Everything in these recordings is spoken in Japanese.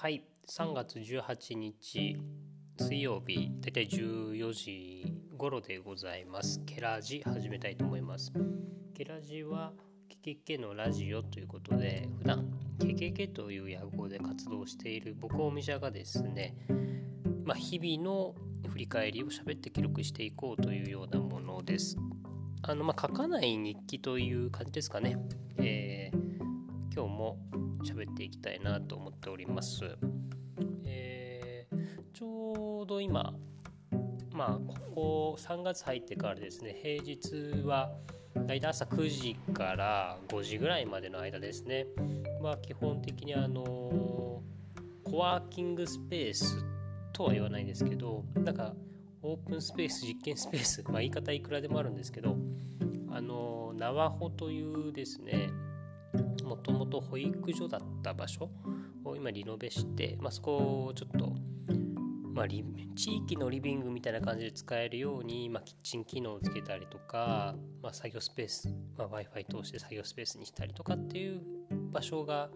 はい。3月18日水曜日だいたい14時頃でございます。ケラジ始めたいと思います。ケラジはケケケのラジオということで普段ケケケという野号で活動している僕おみじゃがですねまあ、日々の振り返りを喋って記録していこうというようなものです。あのまあ書かない日記という感じですかね、えー、今日も喋っていきたいなと思っております。えー、ちょうど今まあここ3月入ってからですね平日は大体朝9時から5時ぐらいまでの間ですねまあ基本的にあのコワーキングスペースとは言わないんですけどなんかオープンスペース実験スペースまあ言い方いくらでもあるんですけどあの縄穂というですねもともと保育所だった場所を今リノベして、まあ、そこをちょっと、まあ、地域のリビングみたいな感じで使えるように、まあ、キッチン機能をつけたりとか、まあ、作業スペース、まあ、w i f i 通して作業スペースにしたりとかっていう場所が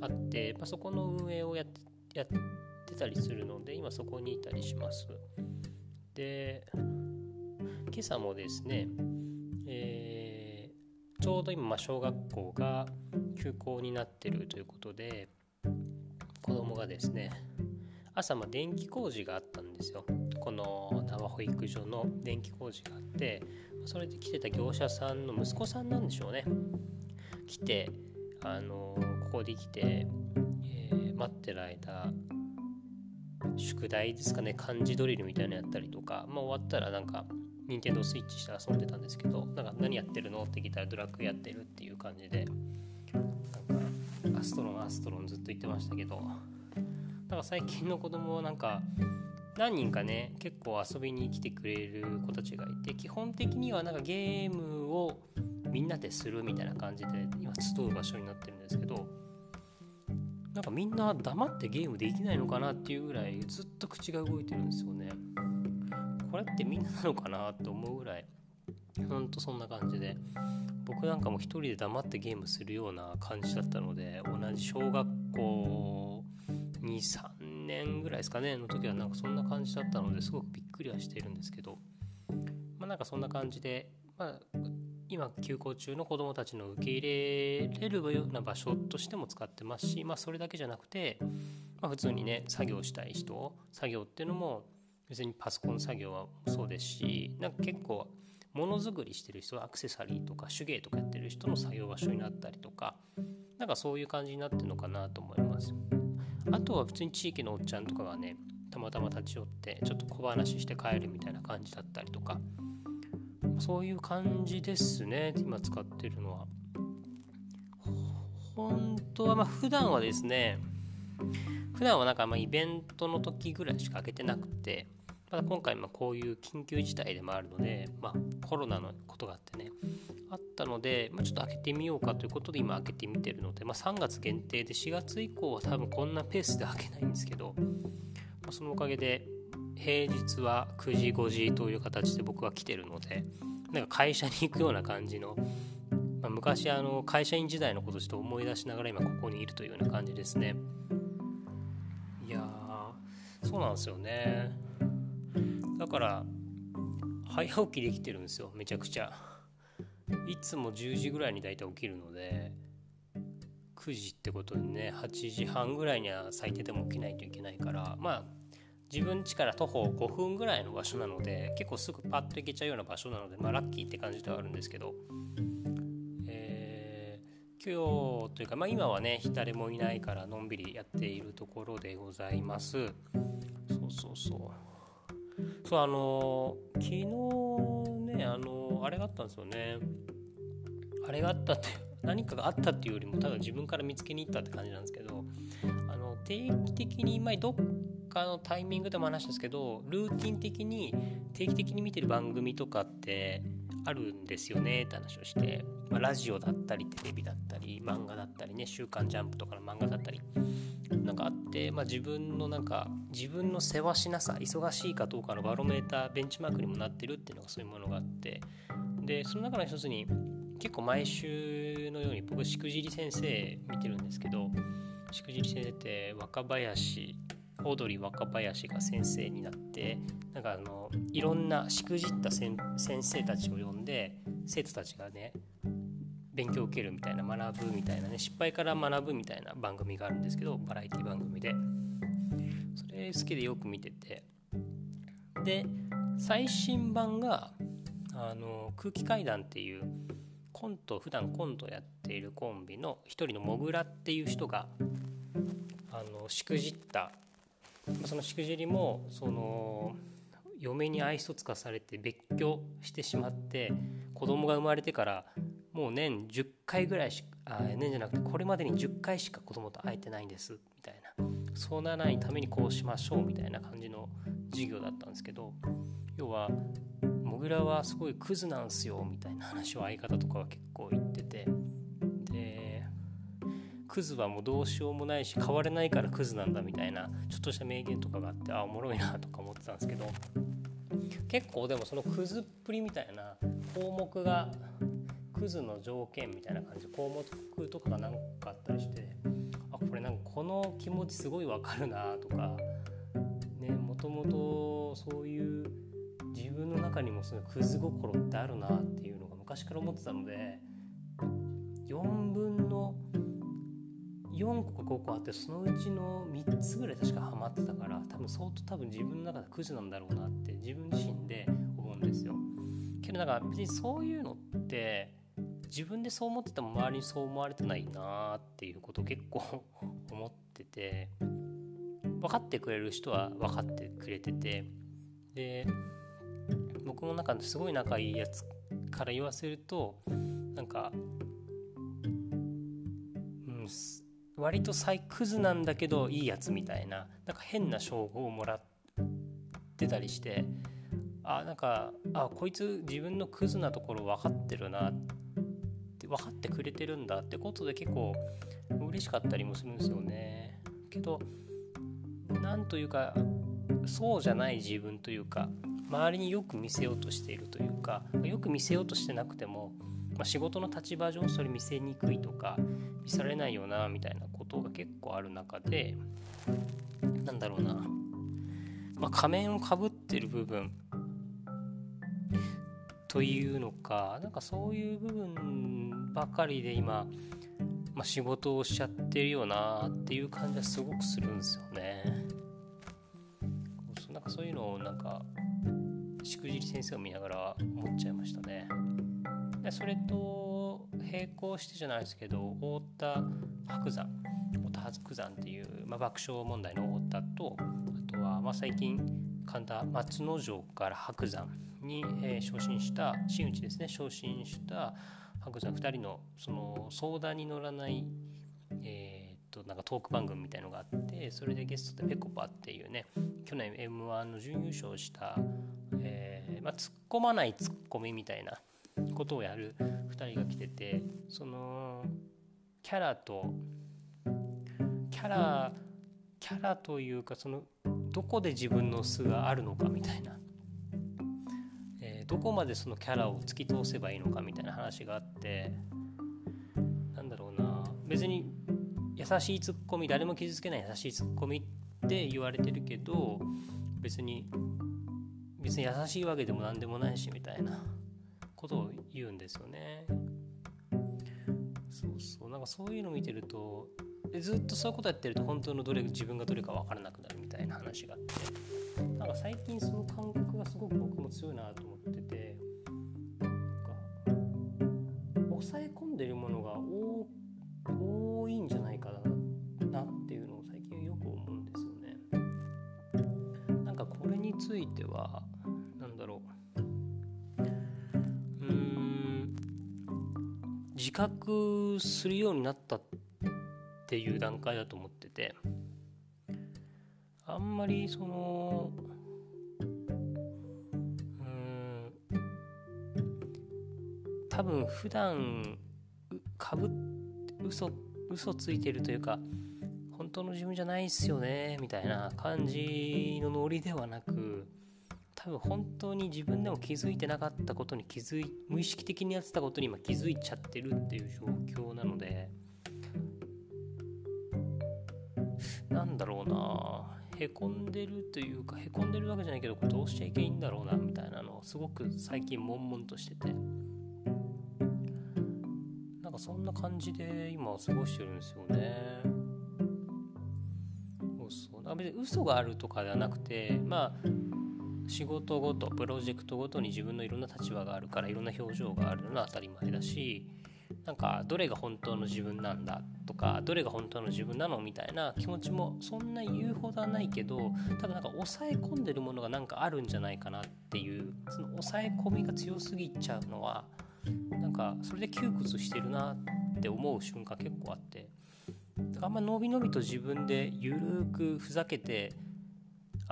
あって、まあ、そこの運営をやってやってたりするので今そこにいたりします。で今朝もですね、えー、ちょうど今小学校が休校になってるということで子供がですね朝ま電気工事があったんですよ。この縄保育所の電気工事があってそれで来てた業者さんの息子さんなんでしょうね。来てあのここで来て、えー、待ってる間宿題ですかね漢字ドリルみたいなのやったりとか、まあ、終わったらなんか任天堂スイッチして遊んでたんですけどなんか何やってるのって聞いたらドラッグやってるっていう感じでアストロンアストロンずっと言ってましたけどだか最近の子供はなんか何人かね結構遊びに来てくれる子たちがいて基本的にはなんかゲームをみんなでするみたいな感じで今集う場所になってるんですけどなんかみんな黙ってゲームできないのかなっていうぐらいずっと口が動いてるんですよね。これってみんななのかなと思うぐらいほんとそんな感じで。僕なんかも一人で黙ってゲームするような感じだったので同じ小学校23年ぐらいですかねの時はなんかそんな感じだったのですごくびっくりはしているんですけど。まあなんかそんな感じで、まあ、今休校中の子どもたちの受け入れれるような場所としても使ってますし、まあ、それだけじゃなくて、まあ、普通にね作業したい人作業っていうのも別にパソコン作業はそうですしなんか結構ものづくりしてる人はアクセサリーとか手芸とかやってる人の作業場所になったりとかなんかそういう感じになってるのかなと思います。あとは普通に地域のおっちゃんとかがねたまたま立ち寄ってちょっと小話して帰るみたいな感じだったりとかそういう感じですね今使ってるのは。本当はまあ普段はですね普段はなんかまイベントの時ぐらいしか開けてなくてただ今回まこういう緊急事態でもあるので、まあ、コロナのことがあってねあったので、まあ、ちょっと開けてみようかということで今開けてみてるので、まあ、3月限定で4月以降は多分こんなペースで開けないんですけど、まあ、そのおかげで平日は9時5時という形で僕は来てるのでなんか会社に行くような感じの、まあ、昔あの会社員時代のことちょっと思い出しながら今ここにいるというような感じですね。いやそうなんですよね。だから早起きできてるんですよめちゃくちゃ。いつも10時ぐらいに大体起きるので9時ってことでね8時半ぐらいには最低でも起きないといけないからまあ自分家から徒歩5分ぐらいの場所なので結構すぐパッと行けちゃうような場所なのでまあラッキーって感じではあるんですけど。えー、今日というかまあ今はね誰もいないからのんびりやっているところでございます。そうそうそう。そうあの昨日ねあのあれがあったんですよね。あれがあったって 何かがあったっていうよりもただ自分から見つけに行ったって感じなんですけどあの定期的に前どっかのタイミングでも話したんですけどルーティン的に定期的に見てる番組とかってあるんですよねって話をして、まあ、ラジオだったりテレビだったり漫画だったりね「週刊ジャンプ」とかの漫画だったりなんかあって、まあ、自分のなんか自分の世話しなさ忙しいかどうかのバロメーターベンチマークにもなってるっていうのがそういうものがあってでその中の一つに結構毎週のように僕しくじり先生見てるんですけどしくじり先生って若林オードリー若林が先生になってなんかあのいろんなしくじった先生たちを呼んで生徒たちがね勉強を受けるみたいな学ぶみたいなね失敗から学ぶみたいな番組があるんですけどバラエティ番組で。それ好きでよく見てて。で最新版があの空気階段っていうコント普段コントやっているコンビの一人のモグラっていう人があのしくじったそのしくじりもその嫁に愛想つかされて別居してしまって子供が生まれてからもう年10回ぐらいしかあ年じゃなくてこれまでに10回しか子供と会えてないんですみたいな。そうならないためにこうしましょうみたいな感じの授業だったんですけど要はモグラはすごいクズなんすよみたいな話を相方とかは結構言ってて。クズはもうどうしようもないし変われないからクズなんだみたいなちょっとした名言とかがあってあおもろいなとか思ってたんですけど結構でもそのクズっぷりみたいな項目がクズの条件みたいな感じ項目とかが何かあったりしてあこれなんかこの気持ちすごいわかるなとかねもともとそういう自分の中にもそのクズ心ってあるなっていうのが昔から思ってたので4分4個か5個あってそのうちの3つぐらい確かハマってたから多分相当多分自分の中でクズなんだろうなって自分自身で思うんですよ。けどなんか別にそういうのって自分でそう思ってても周りにそう思われてないなっていうことを結構 思ってて分かってくれる人は分かってくれててで僕もなんかすごい仲いいやつから言わせるとなんか、うん、割と最クズなんだけどいいやつみたいななんか変な称号をもらってたりしてあなんかあこいつ自分のクズなところ分かってるなって分かってくれてるんだってことで結構嬉しかったりもするんですよね。けどなんというかそうじゃない自分というか周りによく見せようとしているというかよく見せようとしてなくても、まあ、仕事の立場上それ見せにくいとか見されないよなみたいなことが結構ある中でなんだろうな、まあ、仮面をかぶってる部分というのかなんかそういう部分ばかりで今、まあ、仕事をしちゃってるよなっていう感じはすごくするんですよね。なんかそういうのをなんかしくじり先生を見ながら思っちゃいましたね。でそれと並行してじゃないですけど太田白山太田白山っていう、まあ、爆笑問題の太田とあとはまあ最近神田松之丞から白山に、えー、昇進した真打ちですね昇進した白山2人のその相談に乗らないえー、となんかトーク番組みたいのがあってそれでゲストでぺこぱっていうね去年 m 1の準優勝したえー、まあ、突っ込まないツッコミみたいなことをやる2人が来ててそのキャラとキャラキャラというかそのどこで自分の素があるのかみたいな、えー、どこまでそのキャラを突き通せばいいのかみたいな話があってなんだろうな。別に優しいツッコミ誰も傷つけない優しいツッコミって言われてるけど別に別に優しいわけでも何でもないしみたいな。ことを言うんですよね。そうそうなんかそういうのを見てるとでずっとそういうことやってると本当のどれ自分がどれか分からなくなるみたいな話があってなんか最近その感覚がすごく僕も強いなと思っててなんか抑え込んでるものが多いんじゃないかなっていうのを最近よく思うんですよね。なんかこれについては自覚するようになったっていう段階だと思っててあんまりそのうん多分普段かぶ嘘嘘ついてるというか本当の自分じゃないっすよねみたいな感じのノリではなく分本当に自分でも気づいてなかったことに気づい無意識的にやってたことに今気づいちゃってるっていう状況なのでなんだろうなへこんでるというかへこんでるわけじゃないけどどうしちゃいけないんだろうなみたいなのをすごく最近悶々としてて。なんかそんな感じで今過ごしてるんですよね。そうそう。別に嘘があるとかではなくてまあ仕事ごとプロジェクトごとに自分のいろんな立場があるからいろんな表情があるのは当たり前だしなんかどれが本当の自分なんだとかどれが本当の自分なのみたいな気持ちもそんな言うほどはないけど多分なんか抑え込んでるものがなんかあるんじゃないかなっていうその抑え込みが強すぎちゃうのはなんかそれで窮屈してるなって思う瞬間結構あってだからあんま伸び伸びと自分でゆるくふざけて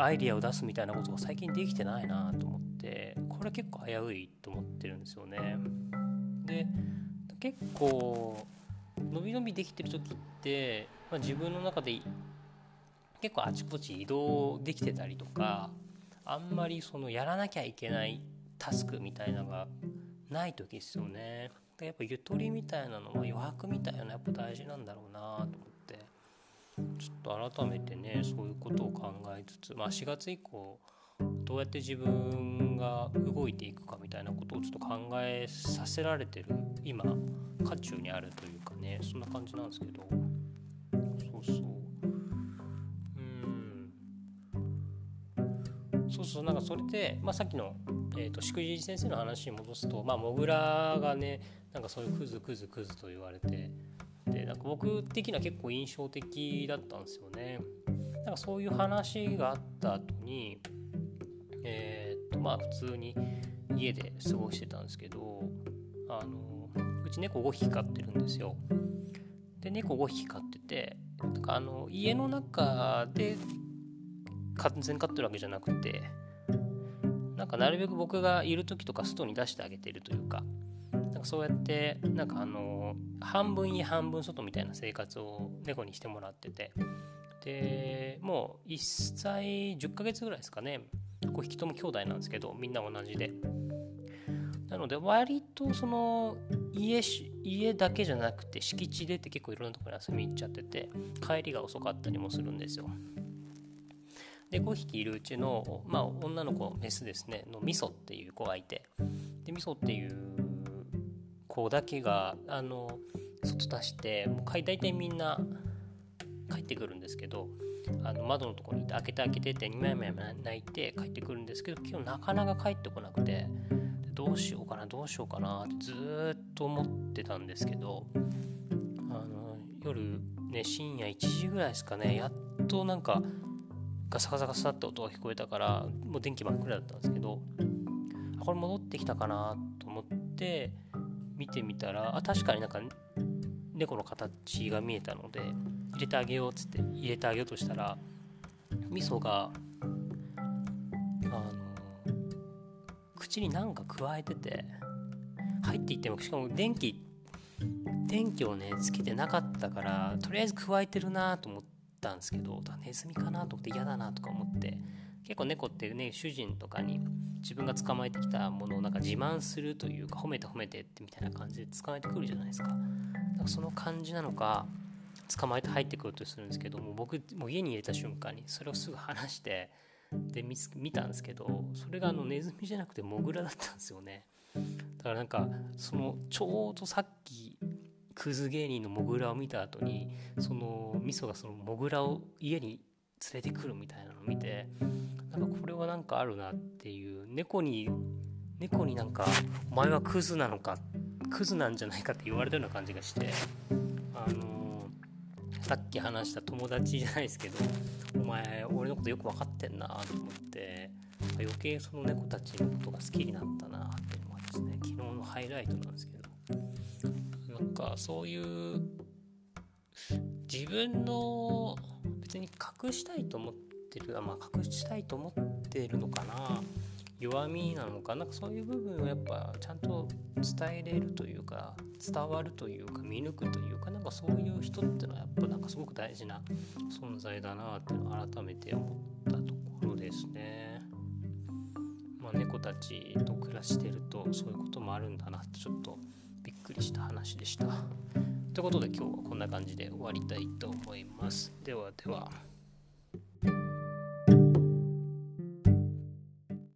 アイディアを出すみたいなことが最近できてないなと思ってこれ結構危ういと思ってるんですよね。で結構伸び伸びできてる時って、まあ、自分の中で結構あちこち移動できてたりとかあんまりそのやらなきゃいけないタスクみたいなのがない時ですよね。やっぱゆとりみたいなのは余白みたいなのやっぱ大事なんだろうなと思ってちょっと改めてねそういうことを考えつつ、まあ、4月以降どうやって自分が動いていくかみたいなことをちょっと考えさせられてる今渦中にあるというかねそんな感じなんですけど。そうそう。うん。そうそう。なんかそれで、まあ、さっきの、えーと、しくじり先生の話に戻すとまあモグラがねなんかそういうクズクズクズと言われてでなんか僕的には結構印象的だったんですよね。なんかそういう話があった後にえー、っとまあ普通に家で過ごしてたんですけどあのうち猫5匹飼ってるんですよ。で猫5匹飼っててなんかあの家の中で完全飼ってるわけじゃなくてなんかなるべく僕がいる時とか外に出してあげてるというかなんかそうやってなんかあの半分家半分外みたいな生活を猫にしてもらってて。でもう1歳10ヶ月ぐらいですかね。5匹とも兄弟なんですけどみんな同じで。なので割とその家家だけじゃなくて敷地でって結構いろんなところに遊びに行っちゃってて帰りが遅かったりもするんですよ。で5匹いるうちの、まあ、女の子メスですね。のミソっていう子がいて。でミソっていう子だけがあの外出してもう大体みんな帰ってくるんですけどあの窓のところにいて開けて開けてってにまやまや泣いて帰ってくるんですけど今日なかなか帰ってこなくてどうしようかなどうしようかなってずっと思ってたんですけどあの夜ね深夜1時ぐらいですかねやっとなんかガサガサガサって音が聞こえたからもう電気真っ暗だったんですけどこれ戻ってきたかなと思って見てみたらあ確かになんか猫の形が見えたので入れてあげようっつって入れてあげようとしたら味噌があの口に何か加えてて入っていってもしかも電気電気をねつけてなかったからとりあえず加えてるなと思ったんですけどネズミかなと思って嫌だなとか思って結構猫ってね主人とかに自分が捕まえてきたものをなんか自慢するというか褒めて褒めてってみたいな感じで捕まえてくるじゃないですか。なんかその感じなのか捕まえて入ってくるとするんですけども僕もう家に入れた瞬間にそれをすぐ離してで見たんですけどそれがあのネズミじゃなくてモグラだったんですよねだからなんかそのちょうどさっきクズ芸人のモグラを見た後にその味噌がそのモグラを家に連れてくるみたいなのを見てなんかこれはなんかあるなっていう猫に猫になんか「お前はクズなのかクズなんじゃないか」って言われたような感じがしてあのさっき話した友達じゃないですけどお前俺のことよく分かってんなと思って余計その猫たちのことが好きになったなっていうのがですね。昨日のハイライトなんですけど。なんかそういう自分の別に隠したいと思ってるまあ隠したいと思ってるのかな弱みなのかなんかそういう部分をやっぱちゃんと伝えれるというか伝わるというか見抜くというかなんかそういう人ってのはやっぱなんかすごく大事な存在だなっていうのを改めて思ったところですね。まあ、猫たちと暮らしてるとそういうこともあるんだなってちょっとびっくりした話でした。ということで今日はこんな感じで終わりたいと思います。ではでは。